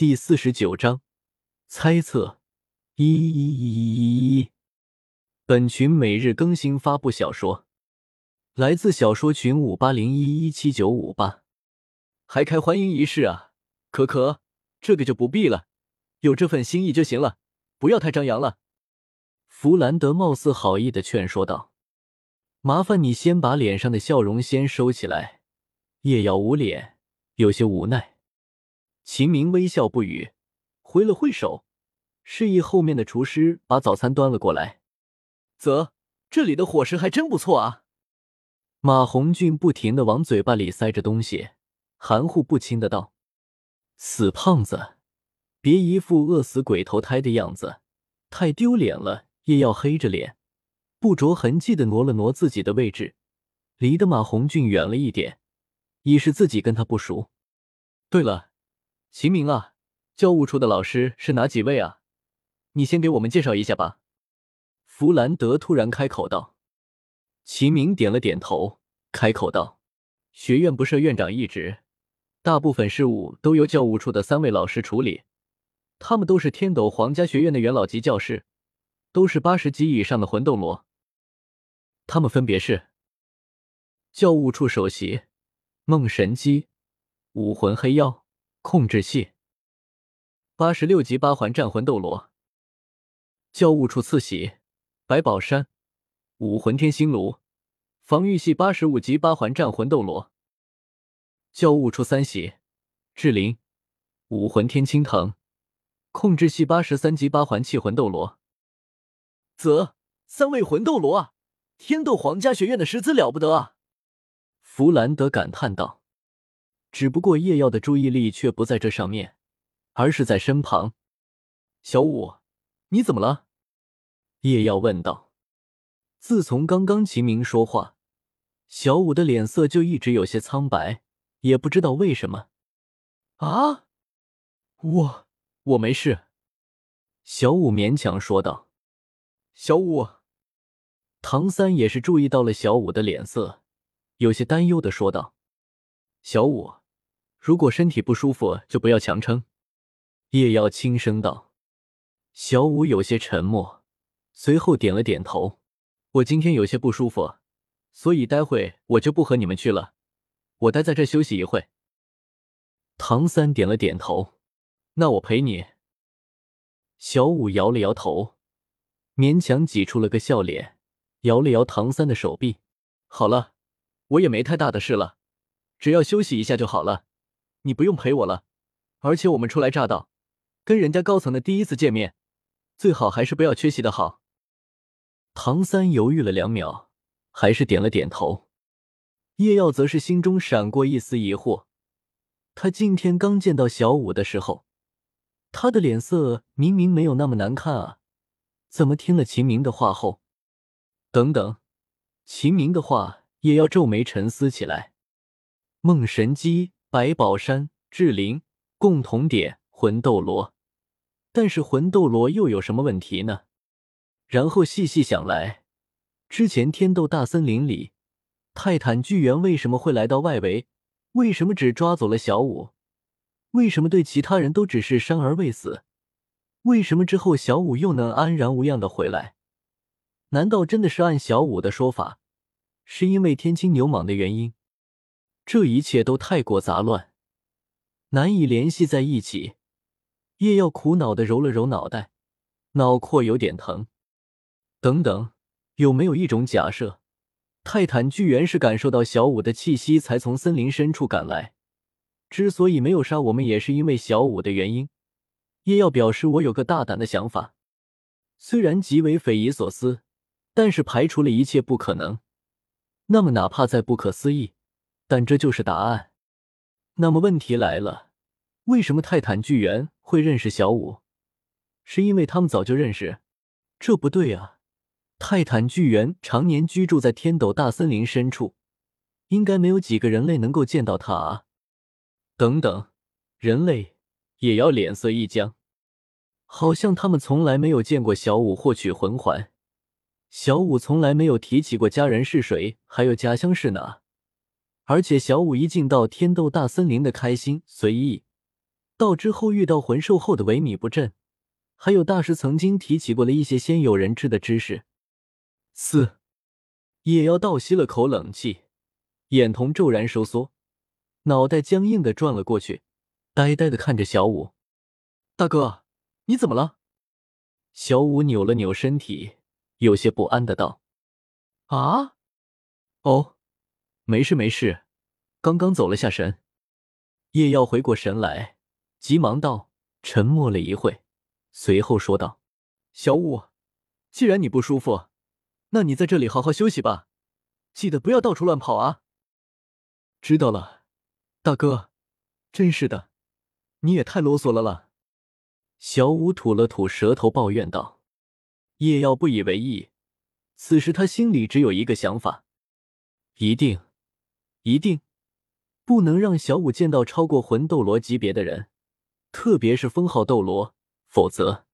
第四十九章猜测一一一一一一。本群每日更新发布小说，来自小说群五八零一一七九五八。还开欢迎仪式啊？可可，这个就不必了，有这份心意就行了，不要太张扬了。弗兰德貌似好意的劝说道：“麻烦你先把脸上的笑容先收起来。”叶瑶捂脸，有些无奈。秦明微笑不语，挥了挥手，示意后面的厨师把早餐端了过来。啧，这里的伙食还真不错啊！马红俊不停的往嘴巴里塞着东西，含糊不清的道：“死胖子，别一副饿死鬼投胎的样子，太丢脸了。”叶耀黑着脸，不着痕迹的挪了挪自己的位置，离得马红俊远了一点，以示自己跟他不熟。对了。秦明啊，教务处的老师是哪几位啊？你先给我们介绍一下吧。弗兰德突然开口道。秦明点了点头，开口道：“学院不设院长一职，大部分事务都由教务处的三位老师处理。他们都是天斗皇家学院的元老级教师，都是八十级以上的魂斗罗。他们分别是：教务处首席梦神机，武魂黑妖。”控制系，八十六级八环战魂斗罗；教务处次席白宝山，武魂天星炉，防御系八十五级八环战魂斗罗；教务处三席志灵，武魂天青藤，控制系八十三级八环气魂斗罗。啧，三位魂斗罗啊！天斗皇家学院的师资了不得啊！弗兰德感叹道。只不过叶耀的注意力却不在这上面，而是在身旁。小五，你怎么了？叶耀问道。自从刚刚秦明说话，小五的脸色就一直有些苍白，也不知道为什么。啊，我我没事。小五勉强说道。小五，唐三也是注意到了小五的脸色，有些担忧的说道：“小五。”如果身体不舒服，就不要强撑。”叶耀轻声道。小五有些沉默，随后点了点头。“我今天有些不舒服，所以待会我就不和你们去了，我待在这休息一会。”唐三点了点头。“那我陪你。”小五摇了摇头，勉强挤出了个笑脸，摇了摇唐三的手臂。“好了，我也没太大的事了，只要休息一下就好了。”你不用陪我了，而且我们初来乍到，跟人家高层的第一次见面，最好还是不要缺席的好。唐三犹豫了两秒，还是点了点头。叶耀则是心中闪过一丝疑惑，他今天刚见到小五的时候，他的脸色明明没有那么难看啊，怎么听了秦明的话后，等等，秦明的话也要皱眉沉思起来。梦神姬。白宝山、志灵共同点魂斗罗，但是魂斗罗又有什么问题呢？然后细细想来，之前天斗大森林里，泰坦巨猿为什么会来到外围？为什么只抓走了小五？为什么对其他人都只是伤而未死？为什么之后小五又能安然无恙的回来？难道真的是按小五的说法，是因为天青牛蟒的原因？这一切都太过杂乱，难以联系在一起。叶耀苦恼的揉了揉脑袋，脑壳有点疼。等等，有没有一种假设，泰坦巨猿是感受到小五的气息才从森林深处赶来？之所以没有杀我们，也是因为小五的原因。叶耀表示：“我有个大胆的想法，虽然极为匪夷所思，但是排除了一切不可能。那么，哪怕再不可思议。”但这就是答案。那么问题来了，为什么泰坦巨猿会认识小五？是因为他们早就认识？这不对啊！泰坦巨猿常年居住在天斗大森林深处，应该没有几个人类能够见到他啊！等等，人类也要脸色一僵，好像他们从来没有见过小五获取魂环，小五从来没有提起过家人是谁，还有家乡是哪。而且小五一进到天斗大森林的开心随意，到之后遇到魂兽后的萎靡不振，还有大师曾经提起过的一些鲜有人知的知识。四夜妖倒吸了口冷气，眼瞳骤然收缩，脑袋僵硬的转了过去，呆呆的看着小五。大哥，你怎么了？小五扭了扭身体，有些不安的道：“啊，哦，没事没事，刚刚走了下神。”叶耀回过神来，急忙道：“沉默了一会，随后说道：‘小五，既然你不舒服，那你在这里好好休息吧，记得不要到处乱跑啊。’知道了，大哥，真是的，你也太啰嗦了了。”小五吐了吐舌头，抱怨道：“叶耀不以为意。此时他心里只有一个想法：一定，一定不能让小五见到超过魂斗罗级别的人，特别是封号斗罗，否则……